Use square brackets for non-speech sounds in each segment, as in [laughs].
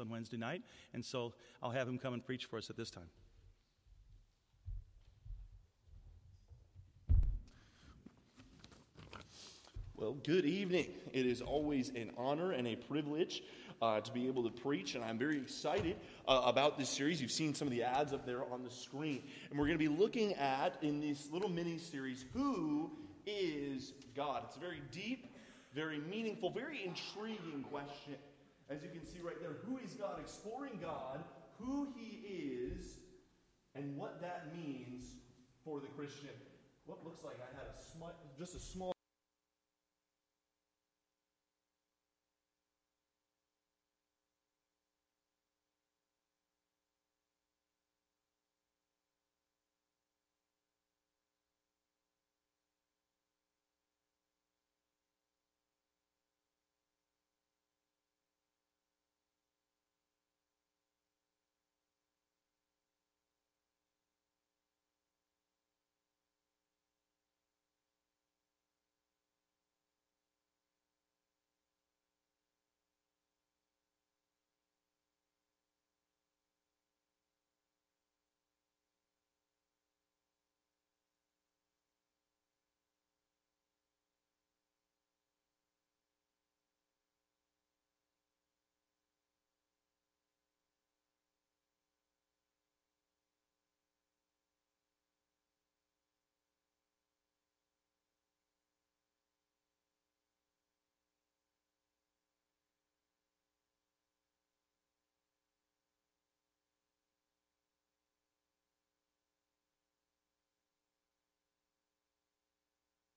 on Wednesday night, and so I'll have him come and preach for us at this time. Well, good evening. It is always an honor and a privilege uh, to be able to preach, and I'm very excited uh, about this series. You've seen some of the ads up there on the screen, and we're going to be looking at in this little mini series, Who is God? It's a very deep, very meaningful, very intriguing question as you can see right there, who is God? Exploring God, who He is, and what that means for the Christian. What looks like I had a sm- just a small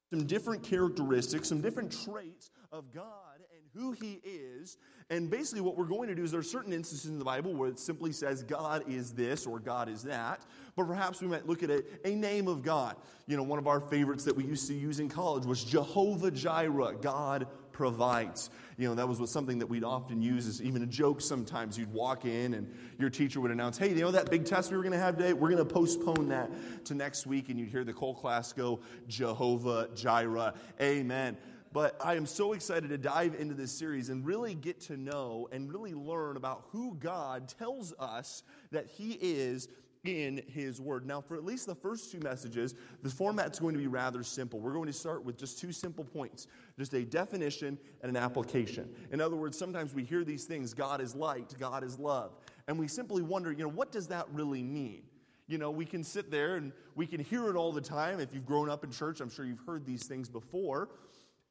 some different characteristics, some different traits of God and who He is. And basically, what we're going to do is there are certain instances in the Bible where it simply says God is this or God is that. But perhaps we might look at a, name of God. You know, one of our favorites that we used to use in college was Jehovah Jireh, God provides. You know, that was something that we'd often use as even a joke sometimes. You'd walk in and your teacher would announce, hey, you know that big test we were going to have today? We're going to postpone that to next week. And you'd hear the whole class go, Jehovah Jireh, amen. But I am so excited to dive into this series and really get to know and really learn about who God tells us that He is in His Word. Now, for at least the first two messages, the format's going to be rather simple. We're going to start with just two simple points just a definition and an application. In other words, sometimes we hear these things God is light, God is love, and we simply wonder, you know, what does that really mean? You know, we can sit there and we can hear it all the time. If you've grown up in church, I'm sure you've heard these things before.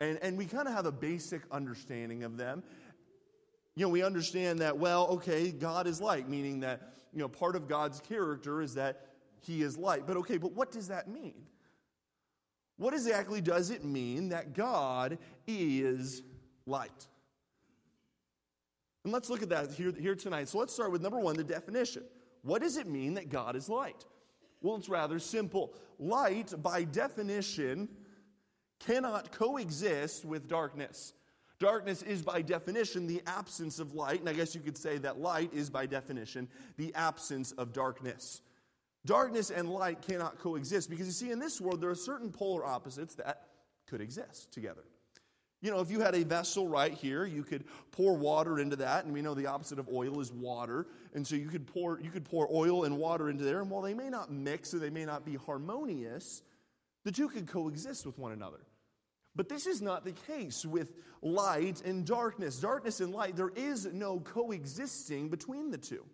And, and we kind of have a basic understanding of them. You know, we understand that, well, okay, God is light, meaning that you know, part of God's character is that he is light. But okay, but what does that mean? What exactly does it mean that God is light? And let's look at that here, here tonight. So let's start with number one the definition. What does it mean that God is light? Well, it's rather simple. Light, by definition, cannot coexist with darkness. Darkness is by definition the absence of light, and I guess you could say that light is by definition the absence of darkness. Darkness and light cannot coexist because you see, in this world, there are certain polar opposites that could exist together. You know, if you had a vessel right here, you could pour water into that, and we know the opposite of oil is water. And so you could pour, you could pour oil and water into there, and while they may not mix or they may not be harmonious, the two could coexist with one another. But this is not the case with light and darkness. Darkness and light, there is no coexisting between the two.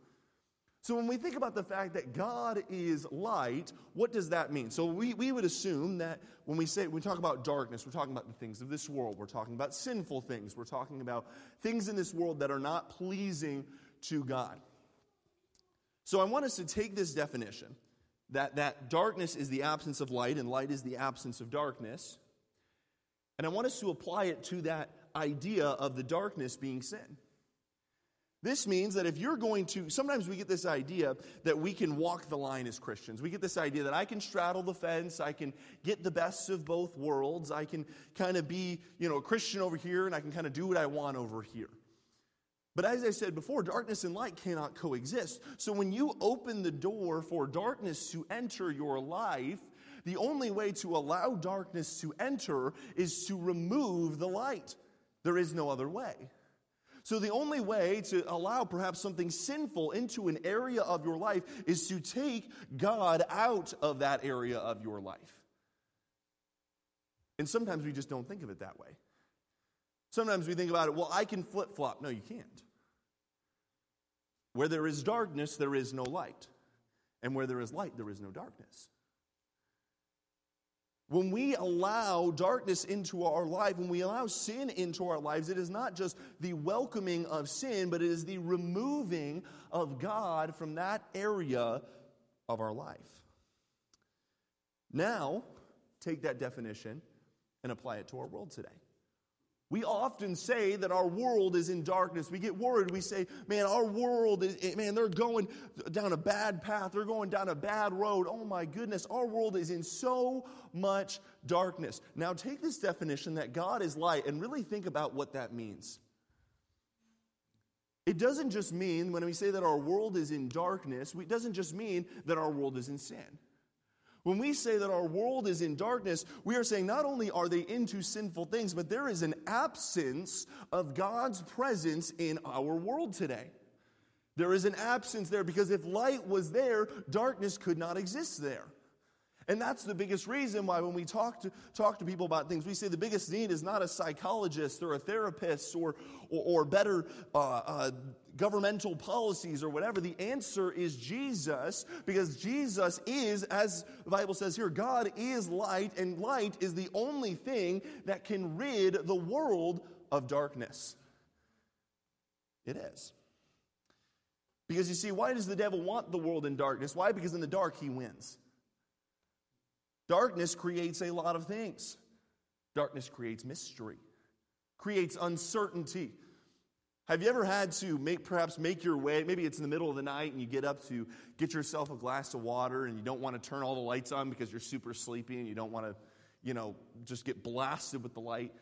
So when we think about the fact that God is light, what does that mean? So we, we would assume that when we say when we talk about darkness, we're talking about the things of this world. We're talking about sinful things. We're talking about things in this world that are not pleasing to God. So I want us to take this definition that, that darkness is the absence of light and light is the absence of darkness. And I want us to apply it to that idea of the darkness being sin. This means that if you're going to, sometimes we get this idea that we can walk the line as Christians. We get this idea that I can straddle the fence, I can get the best of both worlds, I can kind of be, you know, a Christian over here and I can kind of do what I want over here. But as I said before, darkness and light cannot coexist. So when you open the door for darkness to enter your life, the only way to allow darkness to enter is to remove the light. There is no other way. So, the only way to allow perhaps something sinful into an area of your life is to take God out of that area of your life. And sometimes we just don't think of it that way. Sometimes we think about it, well, I can flip flop. No, you can't. Where there is darkness, there is no light. And where there is light, there is no darkness. When we allow darkness into our life, when we allow sin into our lives, it is not just the welcoming of sin, but it is the removing of God from that area of our life. Now, take that definition and apply it to our world today. We often say that our world is in darkness. We get worried. We say, man, our world is, eh, man, they're going down a bad path. They're going down a bad road. Oh my goodness, our world is in so much darkness. Now take this definition that God is light and really think about what that means. It doesn't just mean, when we say that our world is in darkness, it doesn't just mean that our world is in sin. When we say that our world is in darkness, we are saying not only are they into sinful things, but there is an absence of God's presence in our world today. There is an absence there because if light was there, darkness could not exist there. And that's the biggest reason why when we talk to, talk to people about things, we say the biggest need is not a psychologist or a therapist or, or, or better uh, uh, governmental policies or whatever. The answer is Jesus because Jesus is, as the Bible says here, God is light, and light is the only thing that can rid the world of darkness. It is. Because you see, why does the devil want the world in darkness? Why? Because in the dark he wins. Darkness creates a lot of things. Darkness creates mystery, creates uncertainty. Have you ever had to make perhaps make your way? Maybe it's in the middle of the night and you get up to get yourself a glass of water and you don't want to turn all the lights on because you're super sleepy and you don't want to, you know, just get blasted with the light.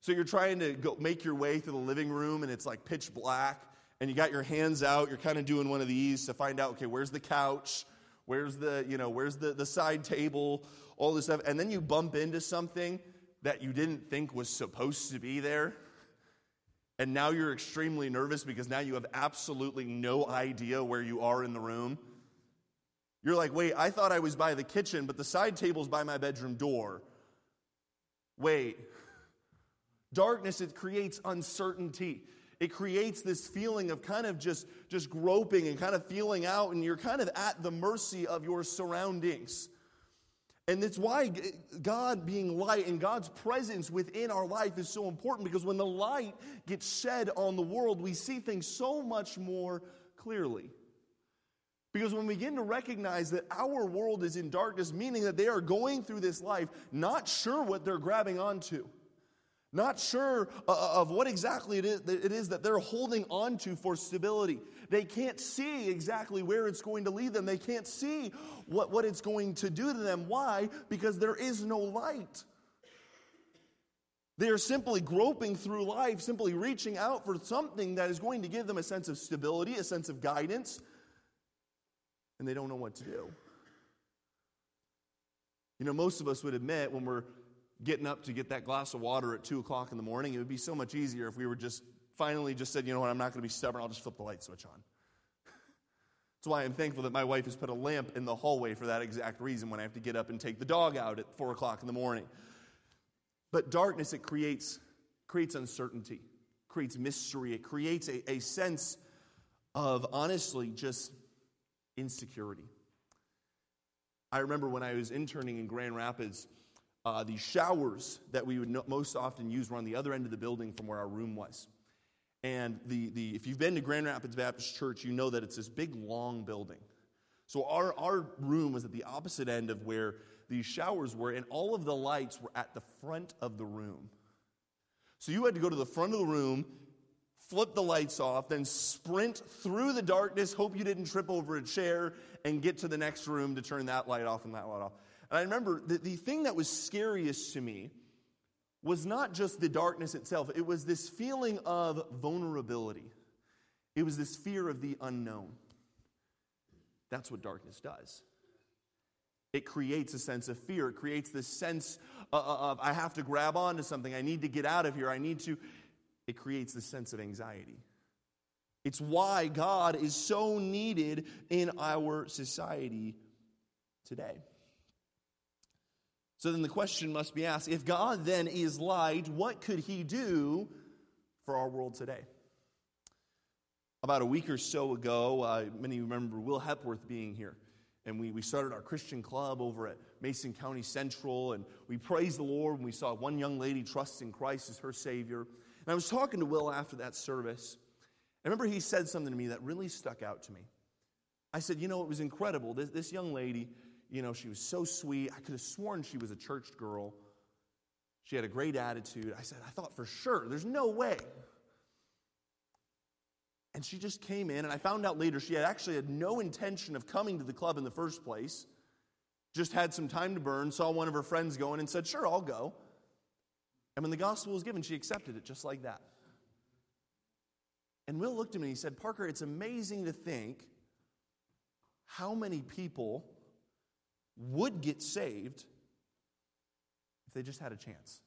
So you're trying to go make your way through the living room and it's like pitch black and you got your hands out, you're kind of doing one of these to find out, okay, where's the couch? Where's the, you know, where's the, the side table? All this stuff. And then you bump into something that you didn't think was supposed to be there. And now you're extremely nervous because now you have absolutely no idea where you are in the room. You're like, wait, I thought I was by the kitchen, but the side table's by my bedroom door. Wait. Darkness, it creates uncertainty it creates this feeling of kind of just, just groping and kind of feeling out, and you're kind of at the mercy of your surroundings. And it's why God being light and God's presence within our life is so important because when the light gets shed on the world, we see things so much more clearly. Because when we begin to recognize that our world is in darkness, meaning that they are going through this life not sure what they're grabbing onto, not sure uh, uh, of what exactly it is, it is that they're holding on to for stability. They can't see exactly where it's going to lead them. They can't see what, what it's going to do to them. Why? Because there is no light. They are simply groping through life, simply reaching out for something that is going to give them a sense of stability, a sense of guidance, and they don't know what to do. You know, most of us would admit when we're getting up to get that glass of water at 2 o'clock in the morning. It would be so much easier if we were just finally just said, you know what, I'm not going to be stubborn. I'll just flip the light switch on. [laughs] That's why I'm thankful that my wife has put a lamp in the hallway for that exact reason when I have to get up and take the dog out at 4 o'clock in the morning. But darkness, it creates, creates uncertainty, creates mystery, it creates a, a sense of honestly just insecurity. I remember when I was interning in Grand Rapids, uh, these showers that we would no, most often use were on the other end of the building from where our room was. And the, the, if you've been to Grand Rapids Baptist Church, you know that it's this big, long building. So our, our room was at the opposite end of where these showers were, and all of the lights were at the front of the room. So you had to go to the front of the room, flip the lights off, then sprint through the darkness, hope you didn't trip over a chair, and get to the next room to turn that light off and that light off. And I remember that the thing that was scariest to me was not just the darkness itself, it was this feeling of vulnerability. It was this fear of the unknown. That's what darkness does. It creates a sense of fear. It creates this sense of I have to grab onto something. I need to get out of here. I need to. it creates this sense of anxiety. It's why God is so needed in our society today. So then the question must be asked if God then is light, what could he do for our world today? About a week or so ago, uh, many remember Will Hepworth being here. And we, we started our Christian club over at Mason County Central. And we praised the Lord when we saw one young lady trust in Christ as her Savior. And I was talking to Will after that service. I remember he said something to me that really stuck out to me. I said, You know, it was incredible. This, this young lady, you know, she was so sweet. I could have sworn she was a church girl. She had a great attitude. I said, I thought for sure, there's no way. And she just came in, and I found out later she had actually had no intention of coming to the club in the first place. Just had some time to burn, saw one of her friends going, and said, Sure, I'll go. And when the gospel was given, she accepted it just like that. And Will looked at me and he said, Parker, it's amazing to think how many people would get saved if they just had a chance.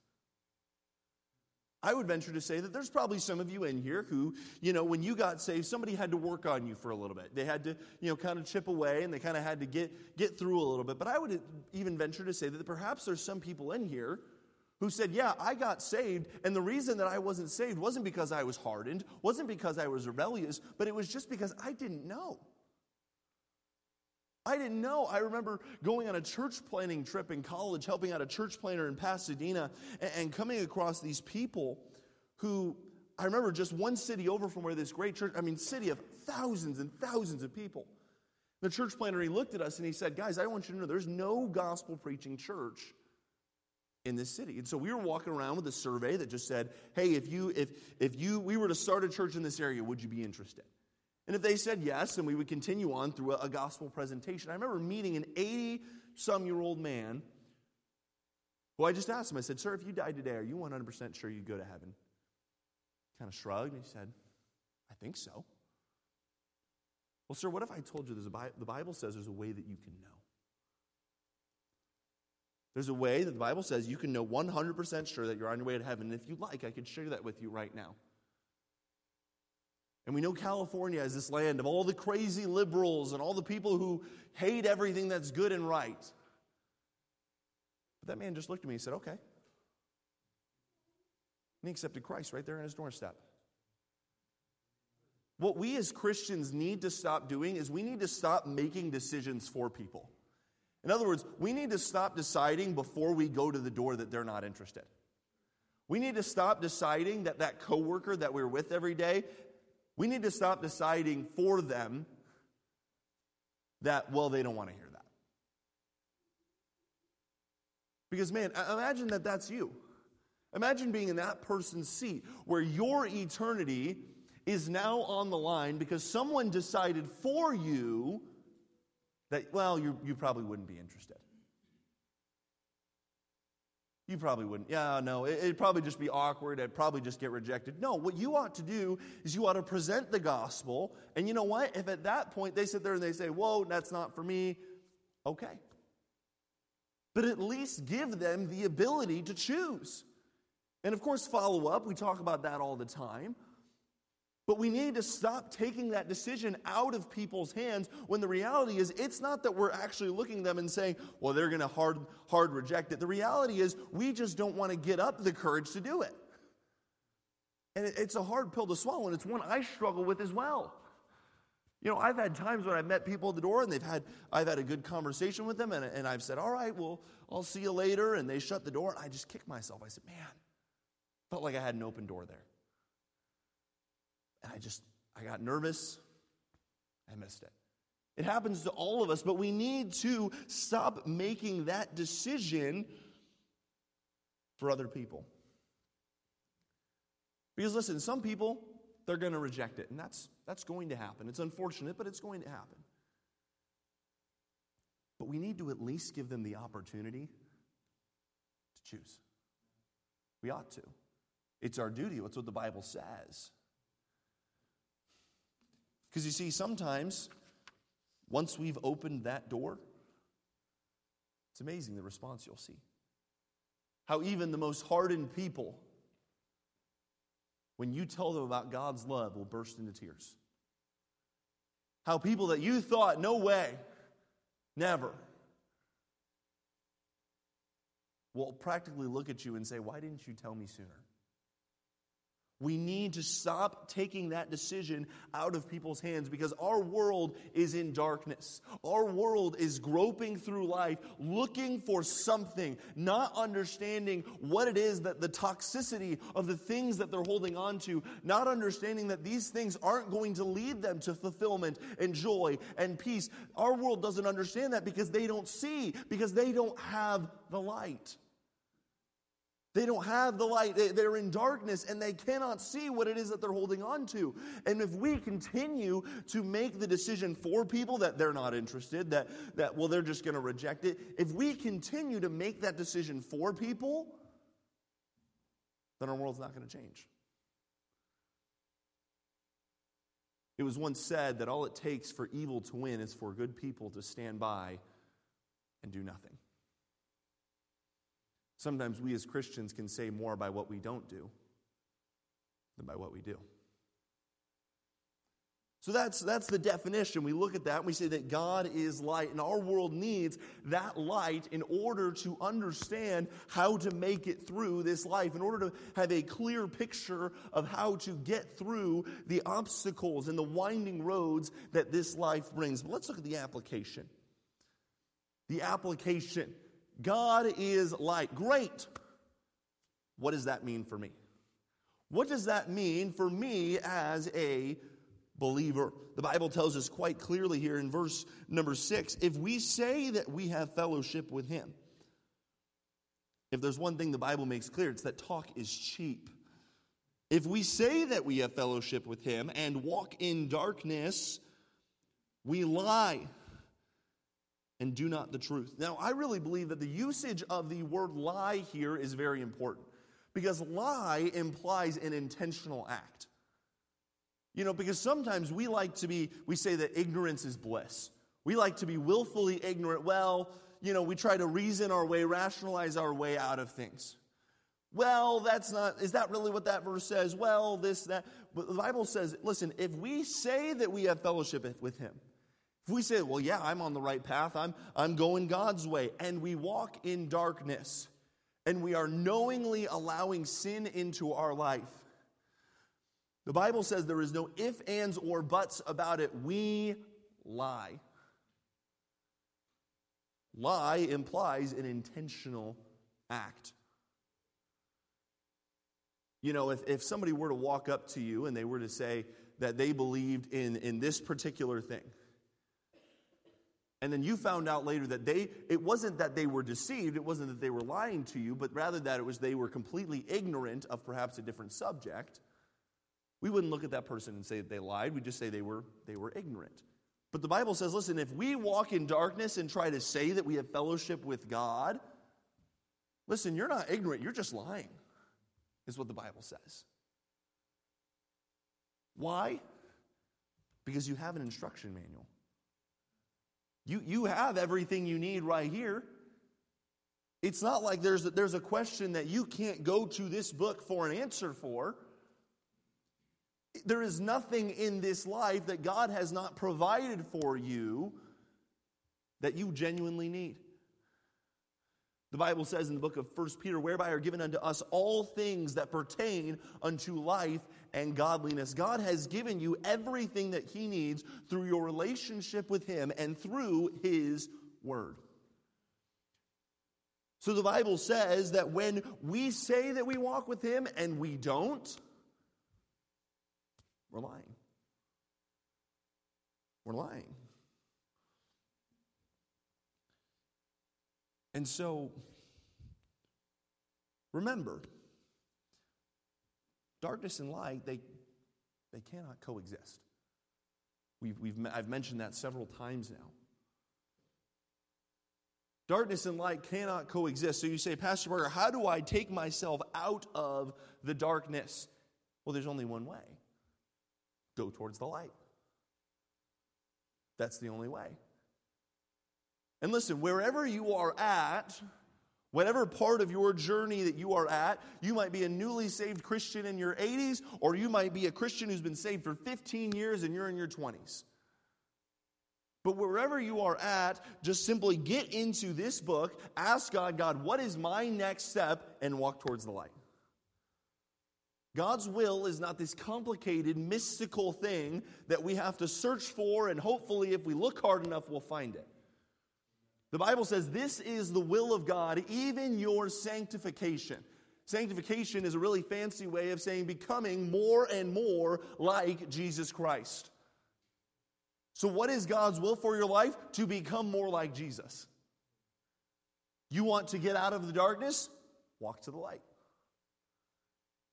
I would venture to say that there's probably some of you in here who, you know, when you got saved, somebody had to work on you for a little bit. They had to, you know, kind of chip away and they kind of had to get, get through a little bit. But I would even venture to say that perhaps there's some people in here who said, Yeah, I got saved, and the reason that I wasn't saved wasn't because I was hardened, wasn't because I was rebellious, but it was just because I didn't know. I didn't know. I remember going on a church planning trip in college, helping out a church planner in Pasadena, and, coming across these people who I remember just one city over from where this great church, I mean, city of thousands and thousands of people. The church planner, he looked at us and he said, Guys, I want you to know there's no gospel preaching church in this city. And so we were walking around with a survey that just said, Hey, if you, if, if you, we were to start a church in this area, would you be interested? And if they said yes, then we would continue on through a, gospel presentation. I remember meeting an 80 some year old man who I just asked him, I said, Sir, if you died today, are you 100% sure you'd go to heaven? Kind of shrugged and he said, I think so. Well, sir, what if I told you Bi- the Bible says there's a way that you can know? There's a way that the Bible says you can know 100% sure that you're on your way to heaven. And if you like, I could share that with you right now. And we know California is this land of all the crazy liberals and all the people who hate everything that's good and right. But that man just looked at me and said, okay. And he accepted Christ right there on his doorstep. What we as Christians need to stop doing is we need to stop making decisions for people. In other words, we need to stop deciding before we go to the door that they're not interested. We need to stop deciding that that coworker that we're with every day we need to stop deciding for them that, well, they don't want to hear that. Because, man, imagine that that's you. Imagine being in that person's seat where your eternity is now on the line because someone decided for you that, well, you, you probably wouldn't be interested. You probably wouldn't. Yeah, no, it'd probably just be awkward. It'd probably just get rejected. No, what you ought to do is you ought to present the gospel. And you know what? If at that point they sit there and they say, whoa, that's not for me, okay. But at least give them the ability to choose. And of course, follow up. We talk about that all the time. But we need to stop taking that decision out of people's hands when the reality is it's not that we're actually looking at them and saying, well, they're going to hard, hard reject it. The reality is we just don't want to get up the courage to do it. And it's a hard pill to swallow, and it's one I struggle with as well. You know, I've had times when I've met people at the door and they've had, I've had a good conversation with them, and, and I've said, all right, well, I'll see you later. And they shut the door, and I just kick myself. I said, man, felt like I had an open door there. And I just, I got nervous. I missed it. It happens to all of us, but we need to stop making that decision for other people. Because listen, some people, they're going to reject it, and that's, that's going to happen. It's unfortunate, but it's going to happen. But we need to at least give them the opportunity to choose. We ought to. It's our duty. That's what the Bible says. Because you see, sometimes once we've opened that door, it's amazing the response you'll see. How even the most hardened people, when you tell them about God's love, will burst into tears. How people that you thought, no way, never, will practically look at you and say, Why didn't you tell me sooner? We need to stop taking that decision out of people's hands because our world is in darkness. Our world is groping through life looking for something, not understanding what it is that the toxicity of the things that they're holding on to, not understanding that these things aren't going to lead them to fulfillment and joy and peace. Our world doesn't understand that because they don't see, because they don't have the light. They don't have the light. They're in darkness and they cannot see what it is that they're holding on to. And if we continue to make the decision for people that they're not interested, that, that well, they're just going to reject it, if we continue to make that decision for people, then our world's not going to change. It was once said that all it takes for evil to win is for good people to stand by and do nothing. Sometimes we as Christians can say more by what we don't do than by what we do. So that's, that's the definition. We look at that and we say that God is light, and our world needs that light in order to understand how to make it through this life, in order to have a clear picture of how to get through the obstacles and the winding roads that this life brings. But let's look at the application. The application. God is light. Great. What does that mean for me? What does that mean for me as a believer? The Bible tells us quite clearly here in verse number six if we say that we have fellowship with Him, if there's one thing the Bible makes clear, it's that talk is cheap. If we say that we have fellowship with Him and walk in darkness, we lie and do not the truth. Now, I really believe that the usage of the word lie here is very important because lie implies an intentional act. You know, because sometimes we like to be, we say that ignorance is bliss. We like to be willfully ignorant. Well, you know, we try to reason our way, rationalize our way out of things. Well, that's not, is that really what that verse says? Well, this, that. But the Bible says, listen, if we say that we have fellowship with Him, if we say, well, yeah, I'm on the right path, I'm, I'm going God's way, and we walk in darkness, and we are knowingly allowing sin into our life, the Bible says there is no if, ands, or buts about it. We lie. Lie implies an intentional act. You know, if, if somebody were to walk up to you and they were to say that they believed in, in this particular thing, and then you found out later that they, it wasn't that they were deceived, it wasn't that they were lying to you, but rather that it was they were completely ignorant of perhaps a different subject. We wouldn't look at that person and say that they lied. We'd just say they were, they were ignorant. But the Bible says, listen, if we walk in darkness and try to say that we have fellowship with God, listen, you're not ignorant, you're just lying, is what the Bible says. Why? Because you have an instruction manual. You, you have everything you need right here. It's not like there's a, there's a question that you can't go to this book for an answer for. There is nothing in this life that God has not provided for you that you genuinely need. The Bible says in the book of 1 Peter, whereby are given unto us all things that pertain unto life and godliness. God has given you everything that He needs through your relationship with Him and through His Word. So the Bible says that when we say that we walk with Him and we don't, we're lying. We're lying. And so, remember, darkness and light, they, they cannot coexist. We've, we've, I've mentioned that several times now. Darkness and light cannot coexist. So you say, Pastor Parker, how do I take myself out of the darkness? Well, there's only one way go towards the light. That's the only way. And listen, wherever you are at, Whatever part of your journey that you are at, you might be a newly saved Christian in your 80s, or you might be a Christian who's been saved for 15 years and you're in your 20s. But wherever you are at, just simply get into this book, ask God, God, what is my next step, and walk towards the light. God's will is not this complicated, mystical thing that we have to search for, and hopefully, if we look hard enough, we'll find it. The Bible says this is the will of God, even your sanctification. Sanctification is a really fancy way of saying becoming more and more like Jesus Christ. So, what is God's will for your life? To become more like Jesus. You want to get out of the darkness? Walk to the light.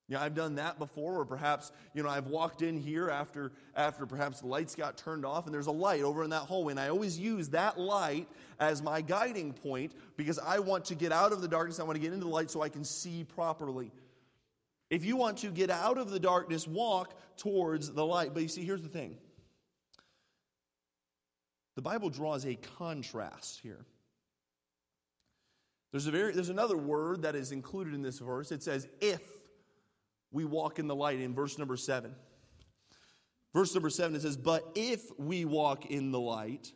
Know, I've done that before, or perhaps, you know, I've walked in here after, after perhaps the lights got turned off and there's a light over in that hallway. And I always use that light as my guiding point because I want to get out of the darkness. I want to get into the light so I can see properly. If you want to get out of the darkness, walk towards the light. But you see, here's the thing the Bible draws a contrast here. There's, a very, there's another word that is included in this verse. It says, if we walk in the light in verse number seven. Verse number seven, it says, But if we walk in the light,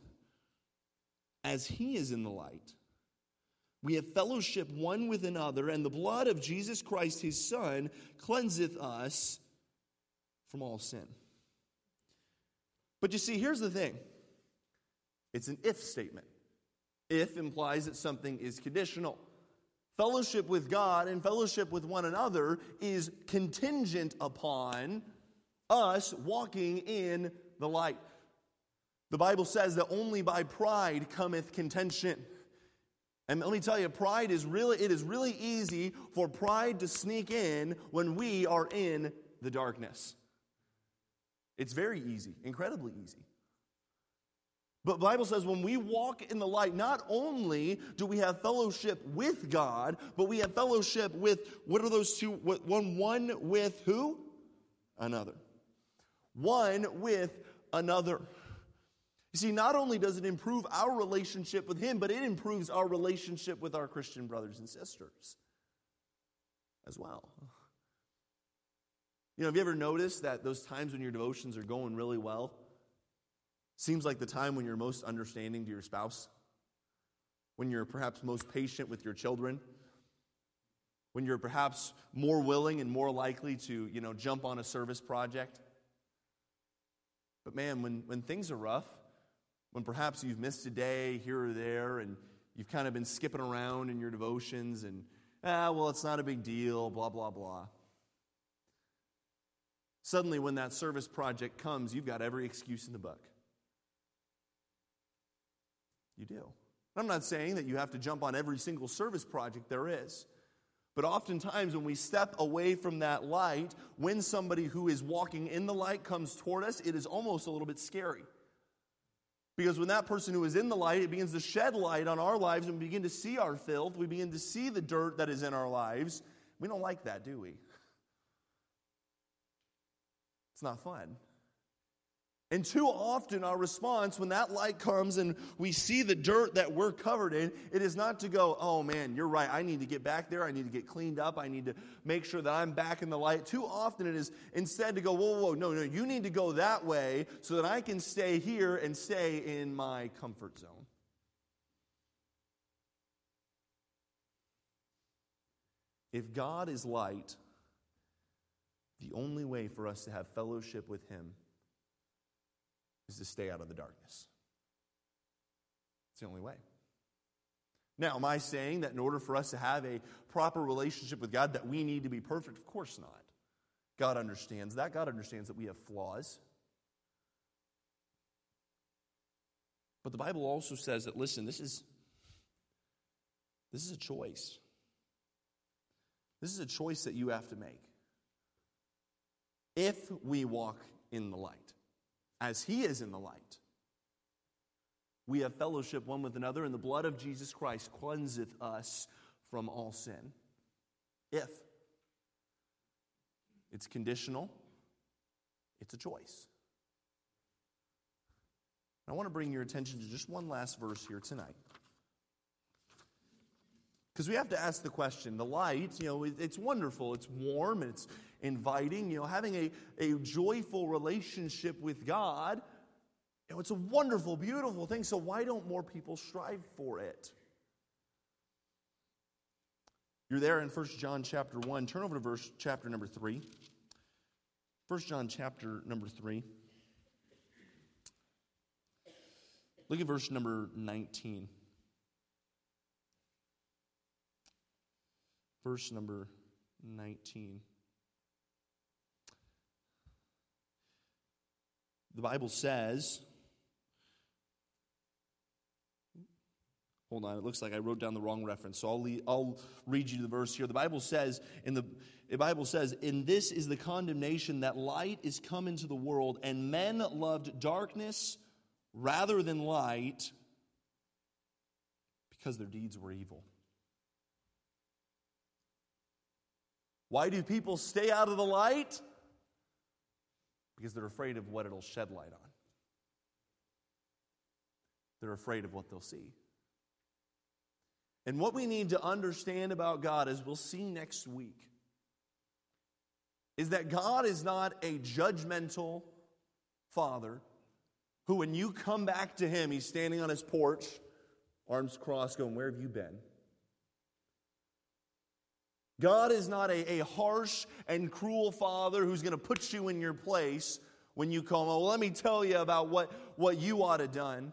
as he is in the light, we have fellowship one with another, and the blood of Jesus Christ, his Son, cleanseth us from all sin. But you see, here's the thing it's an if statement. If implies that something is conditional. Fellowship with God and fellowship with one another is contingent upon us walking in the light. The Bible says that only by pride cometh contention. And let me tell you, pride is really, it is really easy for pride to sneak in when we are in the darkness. It's very easy, incredibly easy. But Bible says when we walk in the light, not only do we have fellowship with God, but we have fellowship with what are those two? One, one with who? Another. One with another. You see, not only does it improve our relationship with Him, but it improves our relationship with our Christian brothers and sisters as well. You know, have you ever noticed that those times when your devotions are going really well, Seems like the time when you're most understanding to your spouse, when you're perhaps most patient with your children, when you're perhaps more willing and more likely to, you know, jump on a service project. But man, when, when things are rough, when perhaps you've missed a day here or there and you've kind of been skipping around in your devotions and, ah, well, it's not a big deal, blah, blah, blah. Suddenly, when that service project comes, you've got every excuse in the book. You do. I'm not saying that you have to jump on every single service project there is. But oftentimes, when we step away from that light, when somebody who is walking in the light comes toward us, it is almost a little bit scary. Because when that person who is in the light, it begins to shed light on our lives and we begin to see our filth, we begin to see the dirt that is in our lives. We don't like that, do we? It's not fun. And too often, our response when that light comes and we see the dirt that we're covered in, it is not to go, oh man, you're right. I need to get back there. I need to get cleaned up. I need to make sure that I'm back in the light. Too often, it is instead to go, whoa, whoa, no, no, you need to go that way so that I can stay here and stay in my comfort zone. If God is light, the only way for us to have fellowship with Him is to stay out of the darkness. It's the only way. Now, am I saying that in order for us to have a proper relationship with God that we need to be perfect? Of course not. God understands that. God understands that we have flaws. But the Bible also says that listen, this is this is a choice. This is a choice that you have to make. If we walk in the light as he is in the light. We have fellowship one with another, and the blood of Jesus Christ cleanseth us from all sin. If it's conditional, it's a choice. I want to bring your attention to just one last verse here tonight. Because we have to ask the question the light, you know, it's wonderful, it's warm, it's inviting, you know, having a, a joyful relationship with God, you know, it's a wonderful, beautiful thing. So why don't more people strive for it? You're there in 1 John chapter 1. Turn over to verse chapter number 3. 1 John chapter number 3. Look at verse number 19. Verse number 19. The Bible says, Hold on, it looks like I wrote down the wrong reference, so I'll, I'll read you the verse here. The Bible says, in the, the Bible says, "In this is the condemnation that light is come into the world, and men loved darkness rather than light, because their deeds were evil." Why do people stay out of the light? Because they're afraid of what it'll shed light on. They're afraid of what they'll see. And what we need to understand about God, as we'll see next week, is that God is not a judgmental father who, when you come back to him, he's standing on his porch, arms crossed, going, Where have you been? God is not a, a harsh and cruel father who's going to put you in your place when you come. Well, let me tell you about what, what you ought to done.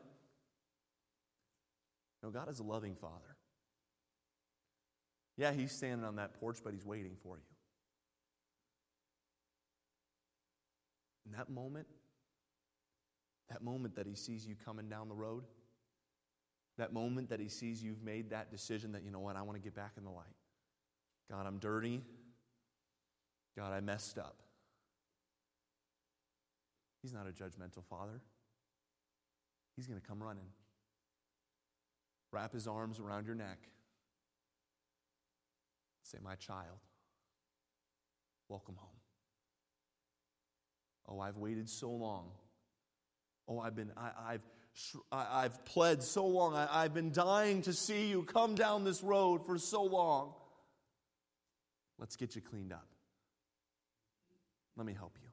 No, God is a loving father. Yeah, he's standing on that porch, but he's waiting for you. In that moment, that moment that he sees you coming down the road, that moment that he sees you've made that decision that, you know what, I want to get back in the light. God, I'm dirty. God, I messed up. He's not a judgmental father. He's going to come running, wrap his arms around your neck Say, My child, welcome home. Oh, I've waited so long. Oh, I've been, I, have I, have pled so long. I, I've been dying to see you come down this road for so long. Let's get you cleaned up. Let me help you.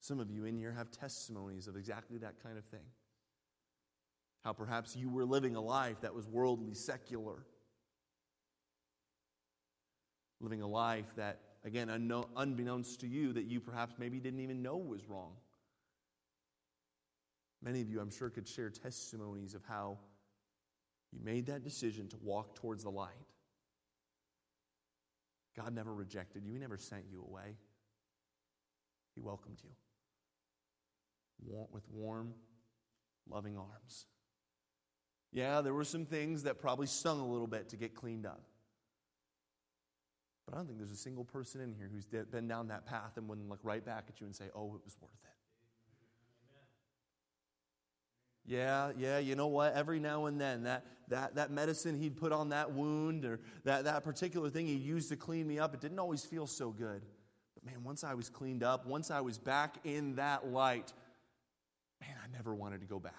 Some of you in here have testimonies of exactly that kind of thing. How perhaps you were living a life that was worldly, secular living a life that, again, unbeknownst to you, that you perhaps maybe didn't even know was wrong. Many of you, I'm sure, could share testimonies of how you made that decision to walk towards the light. God never rejected you, He never sent you away. He welcomed you with warm, loving arms. Yeah, there were some things that probably stung a little bit to get cleaned up. But I don't think there's a single person in here who's been down that path and wouldn't look right back at you and say, oh, it was worth it. Yeah, yeah, you know what? Every now and then, that, that, that medicine he'd put on that wound or that, that particular thing he used to clean me up, it didn't always feel so good. But man, once I was cleaned up, once I was back in that light, man, I never wanted to go back.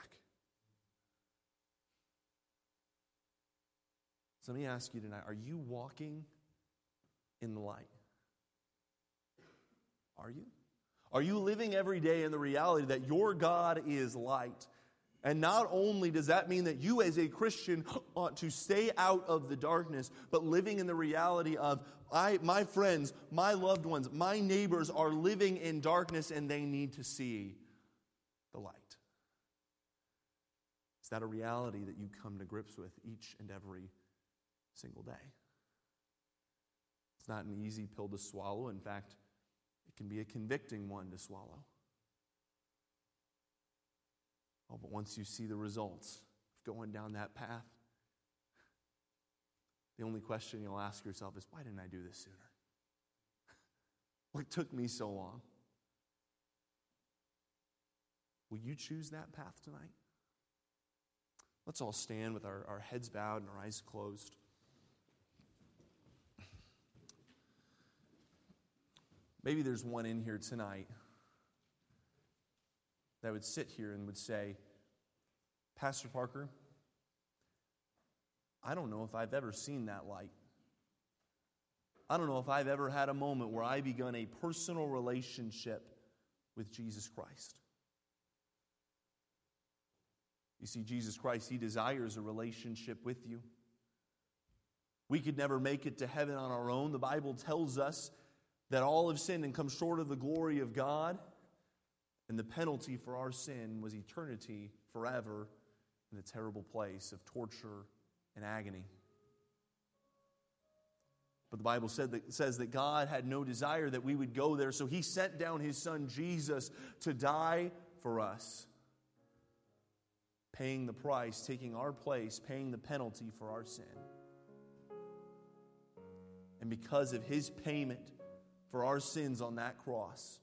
So let me ask you tonight are you walking in the light? Are you? Are you living every day in the reality that your God is light? And not only does that mean that you, as a Christian, ought to stay out of the darkness, but living in the reality of, I, my friends, my loved ones, my neighbors are living in darkness and they need to see the light. Is that a reality that you come to grips with each and every single day? It's not an easy pill to swallow. In fact, it can be a convicting one to swallow. Oh, but once you see the results of going down that path, the only question you'll ask yourself is why didn't I do this sooner? [laughs] what took me so long? Will you choose that path tonight? Let's all stand with our, our heads bowed and our eyes closed. Maybe there's one in here tonight that would sit here and would say, Pastor Parker, I don't know if I've ever seen that light. I don't know if I've ever had a moment where I begun a personal relationship with Jesus Christ. You see, Jesus Christ, He desires a relationship with you. We could never make it to heaven on our own. The Bible tells us that all have sinned and come short of the glory of God. And the penalty for our sin was eternity forever in the terrible place of torture and agony. But the Bible that, says that God had no desire that we would go there, so He sent down His Son Jesus to die for us, paying the price, taking our place, paying the penalty for our sin. And because of His payment for our sins on that cross,